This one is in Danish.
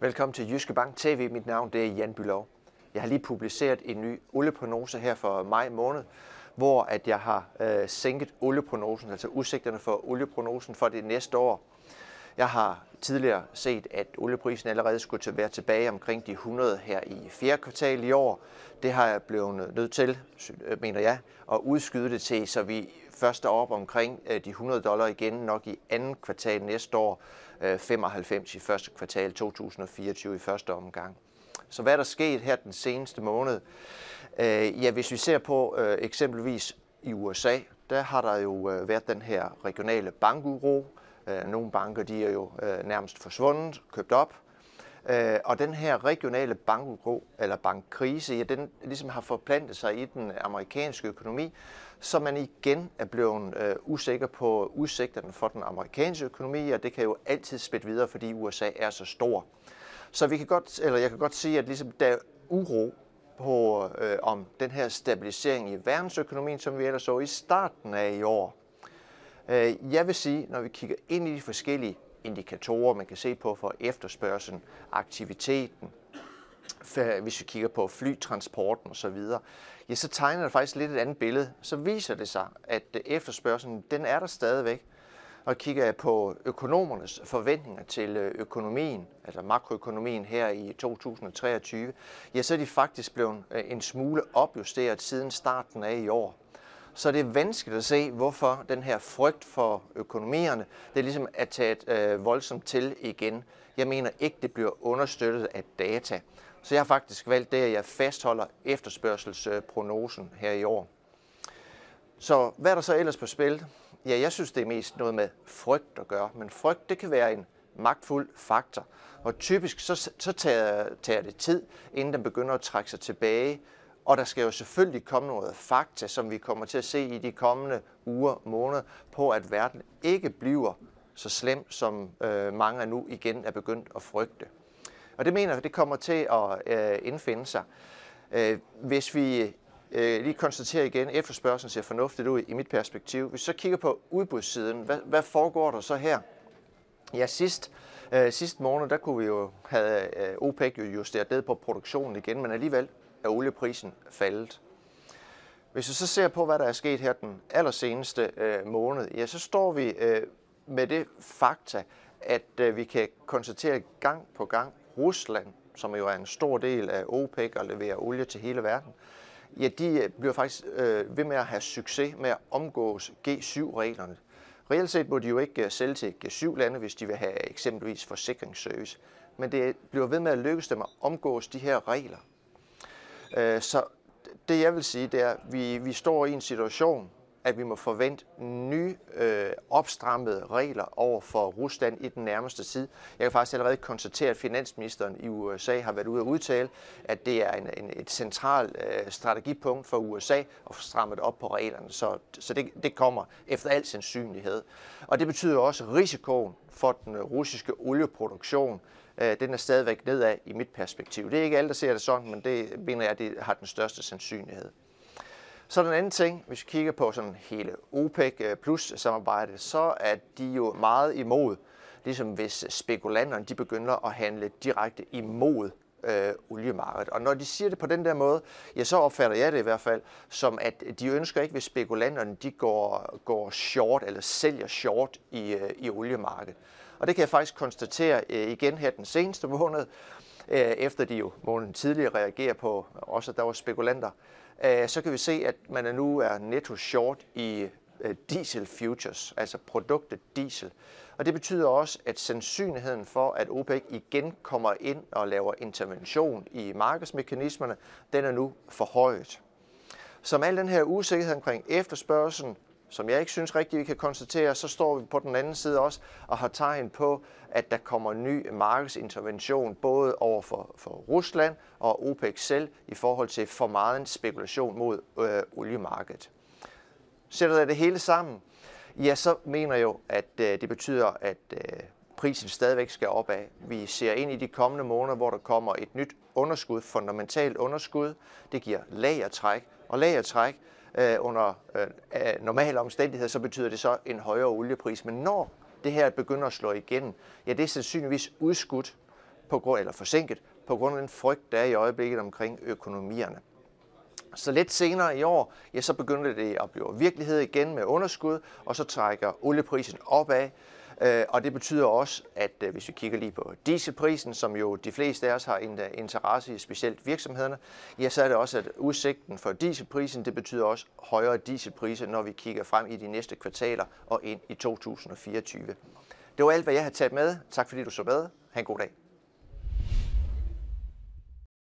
Velkommen til Jyske Bank TV. Mit navn det er Jan Bylov. Jeg har lige publiceret en ny olieprognose her for maj måned, hvor at jeg har øh, sænket olieprognosen, altså udsigterne for olieprognosen for det næste år. Jeg har tidligere set, at olieprisen allerede skulle til være tilbage omkring de 100 her i fjerde kvartal i år. Det har jeg blevet nødt til, mener jeg, at udskyde det til, så vi først op omkring øh, de 100 dollar igen, nok i andet kvartal næste år, øh, 95 i første kvartal 2024 i første omgang. Så hvad er der sket her den seneste måned? Øh, ja, hvis vi ser på eksempelvis i USA, der har der jo været den her regionale bankuro. Nogle banker de er jo nærmest forsvundet, købt op. Øh, og den her regionale bankuro, eller bankkrise, ja, den ligesom har forplantet sig i den amerikanske økonomi, så man igen er blevet øh, usikker på udsigterne for den amerikanske økonomi, og det kan jo altid spætte videre, fordi USA er så stor. Så vi kan godt, eller jeg kan godt sige, at ligesom der er uro på, øh, om den her stabilisering i verdensøkonomien, som vi ellers så i starten af i år. Øh, jeg vil sige, når vi kigger ind i de forskellige indikatorer, man kan se på for efterspørgselen, aktiviteten, hvis vi kigger på flytransporten osv., ja, så tegner det faktisk lidt et andet billede. Så viser det sig, at øh, efterspørgselen, den er der stadigvæk. Og kigger jeg på økonomernes forventninger til øh, økonomien, altså makroøkonomien her i 2023, ja, så er de faktisk blevet øh, en smule opjusteret siden starten af i år. Så det er vanskeligt at se, hvorfor den her frygt for økonomierne, det er ligesom at taget øh, voldsomt til igen. Jeg mener ikke, det bliver understøttet af data. Så jeg har faktisk valgt det, at jeg fastholder efterspørgselsprognosen her i år. Så hvad er der så ellers på spil? Ja, jeg synes, det er mest noget med frygt at gøre. Men frygt, det kan være en magtfuld faktor. Og typisk så, så tager, tager det tid, inden den begynder at trække sig tilbage. Og der skal jo selvfølgelig komme noget fakta, som vi kommer til at se i de kommende uger, måneder, på at verden ikke bliver så slem, som øh, mange nu igen er begyndt at frygte. Og det mener jeg, det kommer til at øh, indfinde sig. Øh, hvis vi øh, lige konstaterer igen, efterspørgselen ser fornuftigt ud i mit perspektiv. Hvis vi så kigger på udbudssiden, hvad, hvad foregår der så her? Ja, sidst, øh, sidste måned, der kunne vi jo have øh, OPEC jo justeret ned på produktionen igen, men alligevel er olieprisen faldet. Hvis vi så ser på, hvad der er sket her den allerseneste øh, måned, ja, så står vi øh, med det fakta, at øh, vi kan konstatere gang på gang, Rusland, som jo er en stor del af OPEC og leverer olie til hele verden, ja, de øh, bliver faktisk øh, ved med at have succes med at omgås G7-reglerne. Reelt set må de jo ikke øh, sælge til G7-lande, hvis de vil have eksempelvis forsikringsservice. Men det bliver ved med at lykkes dem at omgås de her regler. Øh, så det jeg vil sige, det er, at vi, vi står i en situation, at vi må forvente nye øh, opstrammede regler over for Rusland i den nærmeste tid. Jeg kan faktisk allerede konstatere, at finansministeren i USA har været ude at udtale, at det er en, en, et centralt øh, strategipunkt for USA at få strammet op på reglerne. Så, så det, det kommer efter al sandsynlighed. Og det betyder også, at risikoen for den russiske olieproduktion øh, den er stadigvæk nedad i mit perspektiv. Det er ikke alle, der ser det sådan, men det mener jeg, det har den største sandsynlighed. Så den anden ting, hvis vi kigger på sådan hele OPEC øh, plus samarbejdet, så er de jo meget imod, ligesom hvis spekulanterne de begynder at handle direkte imod øh, oliemarkedet. Og når de siger det på den der måde, ja, så opfatter jeg det i hvert fald som, at de ønsker ikke, hvis spekulanterne de går, går short eller sælger short i, øh, i oliemarkedet. Og det kan jeg faktisk konstatere øh, igen her den seneste måned, Øh, efter de jo måneden tidligere reagerer på, også at der var spekulanter, øh, så kan vi se, at man nu er netto short i øh, diesel futures, altså produktet diesel. Og det betyder også, at sandsynligheden for, at OPEC igen kommer ind og laver intervention i markedsmekanismerne, den er nu forhøjet. Som al den her usikkerhed omkring efterspørgselen, som jeg ikke synes rigtigt, vi kan konstatere, så står vi på den anden side også og har tegn på, at der kommer ny markedsintervention både over for, for Rusland og OPEC selv i forhold til for meget spekulation mod øh, oliemarkedet. Sætter jeg det hele sammen, ja, så mener jeg jo, at øh, det betyder, at øh, prisen stadigvæk skal opad. Vi ser ind i de kommende måneder, hvor der kommer et nyt underskud, fundamentalt underskud. Det giver lagertræk, og lagertræk øh, under øh, normale omstændigheder, så betyder det så en højere oliepris. Men når det her begynder at slå igen, ja, det er sandsynligvis udskudt på grund, eller forsinket på grund af den frygt, der er i øjeblikket omkring økonomierne. Så lidt senere i år, ja, så begynder det at blive virkelighed igen med underskud, og så trækker olieprisen opad. Øh, og det betyder også, at øh, hvis vi kigger lige på dieselprisen, som jo de fleste af os har en øh, interesse i, specielt virksomhederne, ja, så er det også, at udsigten for dieselprisen, det betyder også højere dieselpriser, når vi kigger frem i de næste kvartaler og ind i 2024. Det var alt, hvad jeg har taget med. Tak fordi du så med. Ha' en god dag.